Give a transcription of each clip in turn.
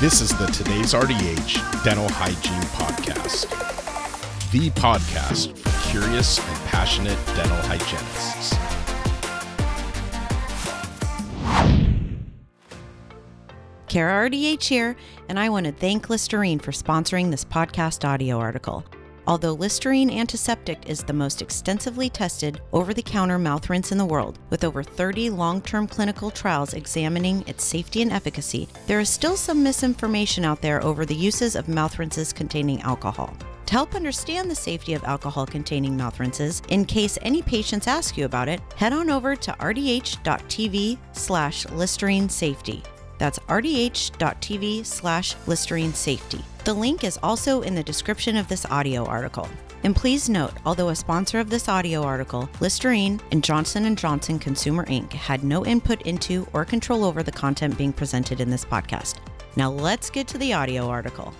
This is the Today's RDH Dental Hygiene Podcast, the podcast for curious and passionate dental hygienists. Kara RDH here, and I want to thank Listerine for sponsoring this podcast audio article. Although Listerine Antiseptic is the most extensively tested over the counter mouth rinse in the world, with over 30 long term clinical trials examining its safety and efficacy, there is still some misinformation out there over the uses of mouth rinses containing alcohol. To help understand the safety of alcohol containing mouth rinses, in case any patients ask you about it, head on over to rdh.tv slash Listerine Safety. That's rdh.tv slash Listerine Safety. The link is also in the description of this audio article. And please note, although a sponsor of this audio article, Listerine and Johnson & Johnson Consumer Inc. had no input into or control over the content being presented in this podcast. Now let's get to the audio article.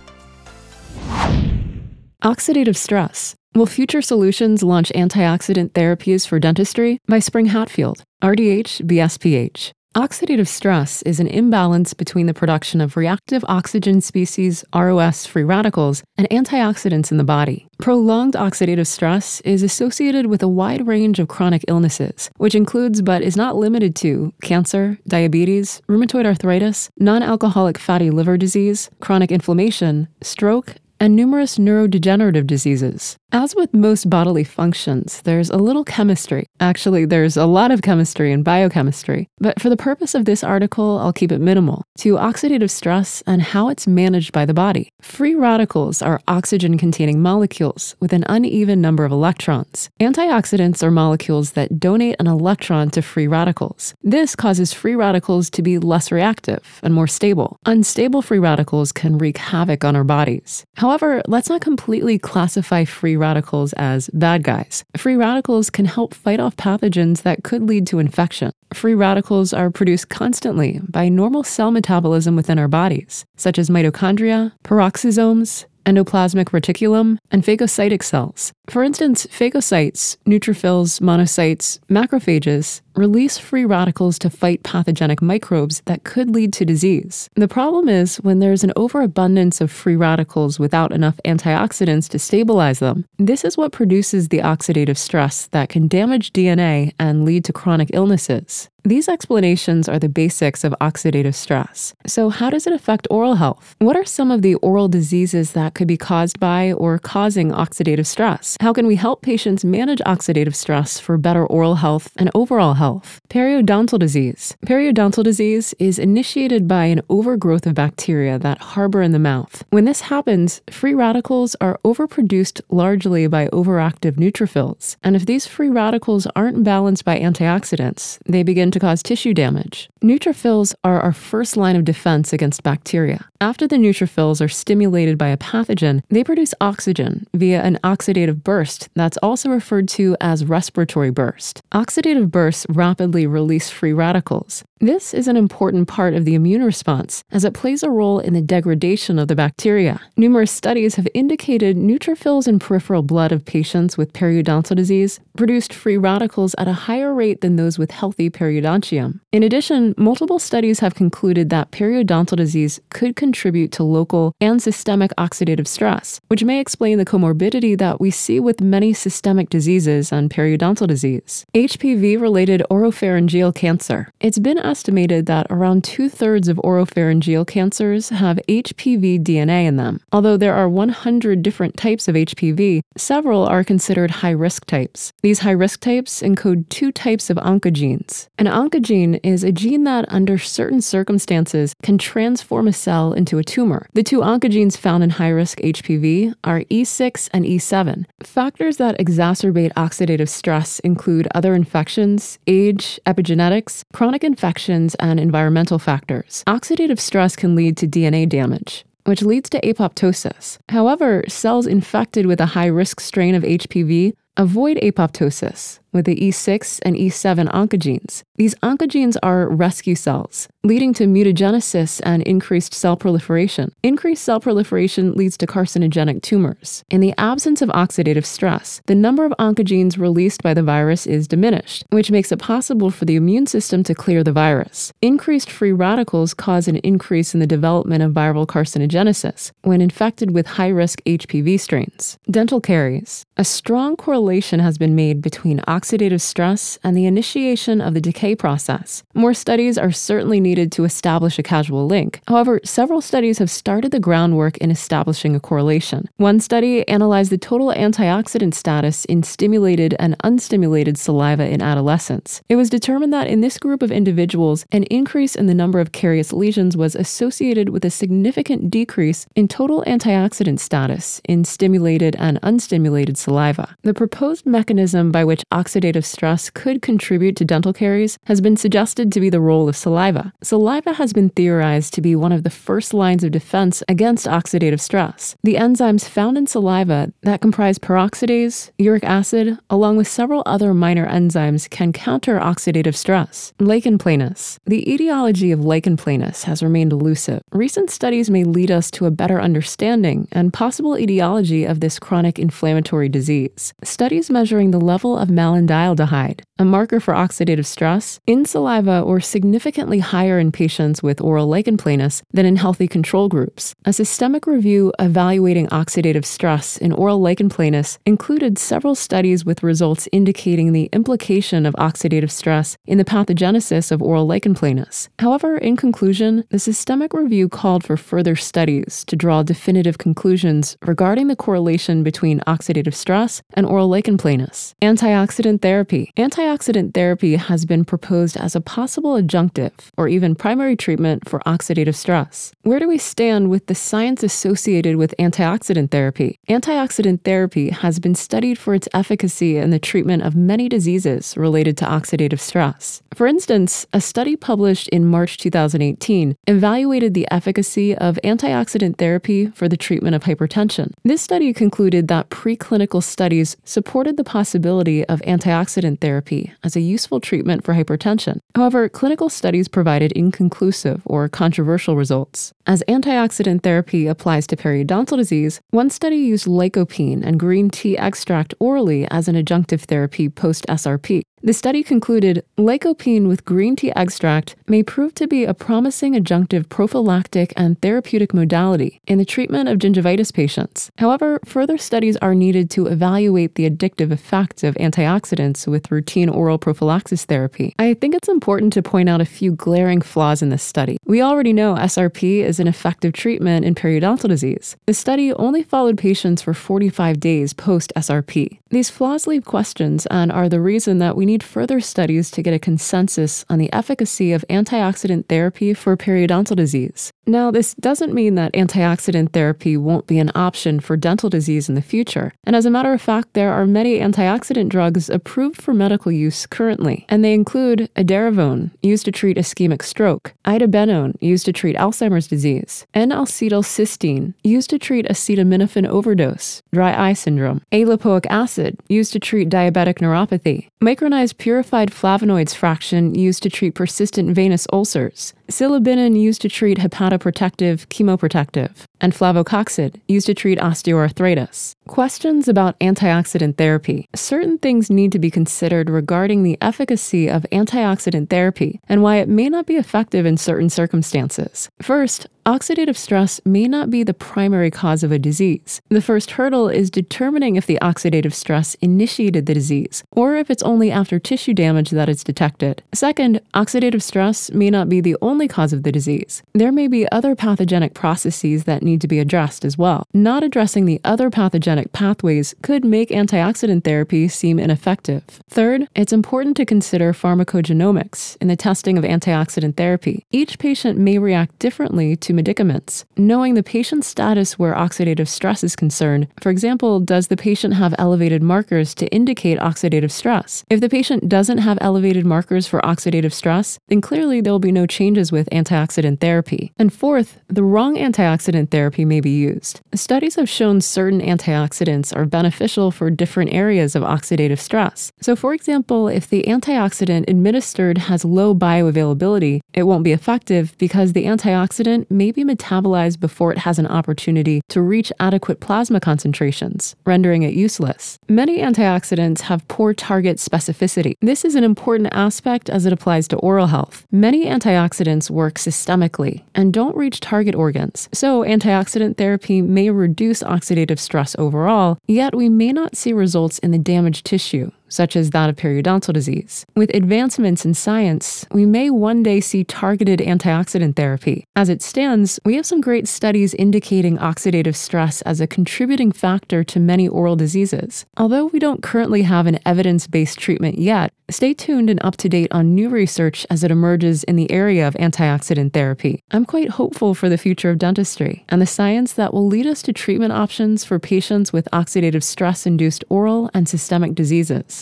Oxidative stress. Will Future Solutions launch antioxidant therapies for dentistry? By Spring Hatfield, RDH BSPH. Oxidative stress is an imbalance between the production of reactive oxygen species ROS free radicals and antioxidants in the body. Prolonged oxidative stress is associated with a wide range of chronic illnesses, which includes but is not limited to cancer, diabetes, rheumatoid arthritis, non alcoholic fatty liver disease, chronic inflammation, stroke, and numerous neurodegenerative diseases. As with most bodily functions, there's a little chemistry. Actually, there's a lot of chemistry and biochemistry. But for the purpose of this article, I'll keep it minimal to oxidative stress and how it's managed by the body. Free radicals are oxygen containing molecules with an uneven number of electrons. Antioxidants are molecules that donate an electron to free radicals. This causes free radicals to be less reactive and more stable. Unstable free radicals can wreak havoc on our bodies. However, let's not completely classify free radicals as bad guys. Free radicals can help fight off pathogens that could lead to infection. Free radicals are produced constantly by normal cell metabolism within our bodies, such as mitochondria, peroxisomes, endoplasmic reticulum, and phagocytic cells. For instance, phagocytes, neutrophils, monocytes, macrophages release free radicals to fight pathogenic microbes that could lead to disease. The problem is when there's an overabundance of free radicals without enough antioxidants to stabilize them. This is what produces the oxidative stress that can damage DNA and lead to chronic illnesses. These explanations are the basics of oxidative stress. So, how does it affect oral health? What are some of the oral diseases that could be caused by or causing oxidative stress? How can we help patients manage oxidative stress for better oral health and overall health? Periodontal disease. Periodontal disease is initiated by an overgrowth of bacteria that harbor in the mouth. When this happens, free radicals are overproduced largely by overactive neutrophils. And if these free radicals aren't balanced by antioxidants, they begin to cause tissue damage. Neutrophils are our first line of defense against bacteria. After the neutrophils are stimulated by a pathogen, they produce oxygen via an oxidative burst that's also referred to as respiratory burst. Oxidative bursts rapidly release free radicals. This is an important part of the immune response as it plays a role in the degradation of the bacteria. Numerous studies have indicated neutrophils in peripheral blood of patients with periodontal disease produced free radicals at a higher rate than those with healthy periodontium. In addition, multiple studies have concluded that periodontal disease could contribute to local and systemic oxidative stress, which may explain the comorbidity that we see with many systemic diseases and periodontal disease. HPV related oropharyngeal cancer. It's been estimated that around two thirds of oropharyngeal cancers have HPV DNA in them. Although there are 100 different types of HPV, several are considered high risk types. These high risk types encode two types of oncogenes. An oncogene is a gene that, under certain circumstances, can transform a cell into a tumor. The two oncogenes found in high risk HPV are E6 and E7. Factors that exacerbate oxidative stress include other infections, age, epigenetics, chronic infections, and environmental factors. Oxidative stress can lead to DNA damage which leads to apoptosis. However, cells infected with a high risk strain of HPV avoid apoptosis with the E6 and E7 oncogenes. These oncogenes are rescue cells, leading to mutagenesis and increased cell proliferation. Increased cell proliferation leads to carcinogenic tumors. In the absence of oxidative stress, the number of oncogenes released by the virus is diminished, which makes it possible for the immune system to clear the virus. Increased free radicals cause an increase in the development of viral carcinogenesis when infected with high risk HPV strains. Dental caries. A strong correlation has been made between oxidative stress and the initiation of the decay process. More studies are certainly needed to establish a causal link. However, several studies have started the groundwork in establishing a correlation. One study analyzed the total antioxidant status in stimulated and unstimulated saliva in adolescents. It was determined that in this group of individuals, an increase in the number of carious lesions was associated with a significant decrease in total antioxidant status in stimulated and unstimulated saliva. The proposed mechanism by which oxidative stress could contribute to dental caries has been suggested to be the role of saliva. Saliva has been theorized to be one of the first lines of defense against oxidative stress. The enzymes found in saliva that comprise peroxidase, uric acid, along with several other minor enzymes, can counter oxidative stress. Lichen planus. The etiology of lichen planus has remained elusive. Recent studies may lead us to a better understanding and possible etiology of this chronic inflammatory disease. Studies measuring the level of malondialdehyde, a marker for oxidative stress, in saliva were significantly higher in patients with oral lichen planus than in healthy control groups. A systemic review evaluating oxidative stress in oral lichen planus included several studies with results indicating the implication of oxidative stress in the pathogenesis of oral lichen planus. However, in conclusion, the systemic review called for further studies to draw definitive conclusions regarding the correlation between oxidative stress and oral lichen planus. Antioxidant therapy. Antioxidant therapy has been proposed as a possible adjunctive or even primary treatment for oxidative stress. Where do we stand with the science associated with antioxidant therapy? Antioxidant therapy has been studied for its efficacy in the treatment of many diseases related to oxidative stress. For instance, a study published in March 2018 evaluated the efficacy of antioxidant therapy for the treatment of hypertension. This study concluded that preclinical studies supported the possibility of antioxidant therapy as a useful treatment for hypertension. However, clinical studies provided inconclusive or controversial results. As antioxidant therapy applies to periodontal disease, one study used lycopene and green tea extract orally as an adjunctive therapy post SRP. The study concluded lycopene with green tea extract may prove to be a promising adjunctive prophylactic and therapeutic modality in the treatment of gingivitis patients. However, further studies are needed to evaluate the addictive effects of antioxidants with routine oral prophylaxis therapy. I think it's important to point out a few glaring flaws in this study. We already know SRP is an effective treatment in periodontal disease. The study only followed patients for 45 days post SRP. These flaws leave questions and are the reason that we need further studies to get a consensus on the efficacy of antioxidant therapy for periodontal disease. Now, this doesn't mean that antioxidant therapy won't be an option for dental disease in the future. And as a matter of fact, there are many antioxidant drugs approved for medical use currently, and they include edaravone, used to treat ischemic stroke, idebenone, used to treat Alzheimer's disease, N-acetylcysteine, used to treat acetaminophen overdose, dry eye syndrome, alipoic acid, used to treat diabetic neuropathy, micronized purified flavonoids fraction, used to treat persistent venous ulcers, Silibinin used to treat hepatoprotective chemoprotective, and flavocoxib used to treat osteoarthritis. Questions about antioxidant therapy. Certain things need to be considered regarding the efficacy of antioxidant therapy and why it may not be effective in certain circumstances. First, oxidative stress may not be the primary cause of a disease. The first hurdle is determining if the oxidative stress initiated the disease, or if it's only after tissue damage that it's detected. Second, oxidative stress may not be the only cause of the disease. There may be other pathogenic processes that need to be addressed as well. Not addressing the other pathogenic pathways could make antioxidant therapy seem ineffective. Third, it's important to consider pharmacogenomics in the testing of antioxidant therapy. Each patient may react differently to medicaments. Knowing the patient's status where oxidative stress is concerned, for example, does the patient have elevated markers to indicate oxidative stress? If the patient doesn't have elevated markers for oxidative stress, then clearly there will be no changes with antioxidant therapy. And fourth, the wrong antioxidant therapy therapy may be used. Studies have shown certain antioxidants are beneficial for different areas of oxidative stress. So, for example, if the antioxidant administered has low bioavailability, it won't be effective because the antioxidant may be metabolized before it has an opportunity to reach adequate plasma concentrations, rendering it useless. Many antioxidants have poor target specificity. This is an important aspect as it applies to oral health. Many antioxidants work systemically and don't reach target organs, so antioxidant therapy may reduce oxidative stress overall, yet we may not see results in the damaged tissue such as that of periodontal disease. With advancements in science, we may one day see targeted antioxidant therapy. As it stands, we have some great studies indicating oxidative stress as a contributing factor to many oral diseases. Although we don't currently have an evidence based treatment yet, stay tuned and up to date on new research as it emerges in the area of antioxidant therapy. I'm quite hopeful for the future of dentistry and the science that will lead us to treatment options for patients with oxidative stress induced oral and systemic diseases.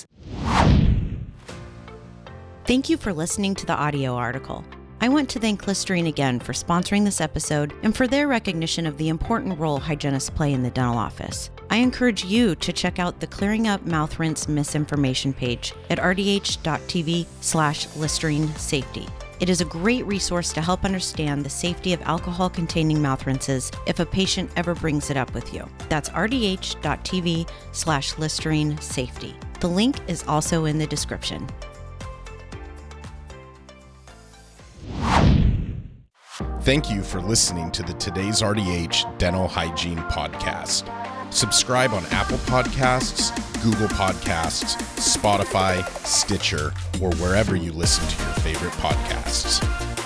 Thank you for listening to the audio article. I want to thank Listerine again for sponsoring this episode and for their recognition of the important role hygienists play in the dental office. I encourage you to check out the Clearing Up Mouth Rinse Misinformation page at rdh.tv slash Listerine Safety. It is a great resource to help understand the safety of alcohol containing mouth rinses if a patient ever brings it up with you. That's rdh.tv slash Listerine Safety. The link is also in the description. Thank you for listening to the Today's RDH Dental Hygiene Podcast. Subscribe on Apple Podcasts, Google Podcasts, Spotify, Stitcher, or wherever you listen to your favorite podcasts.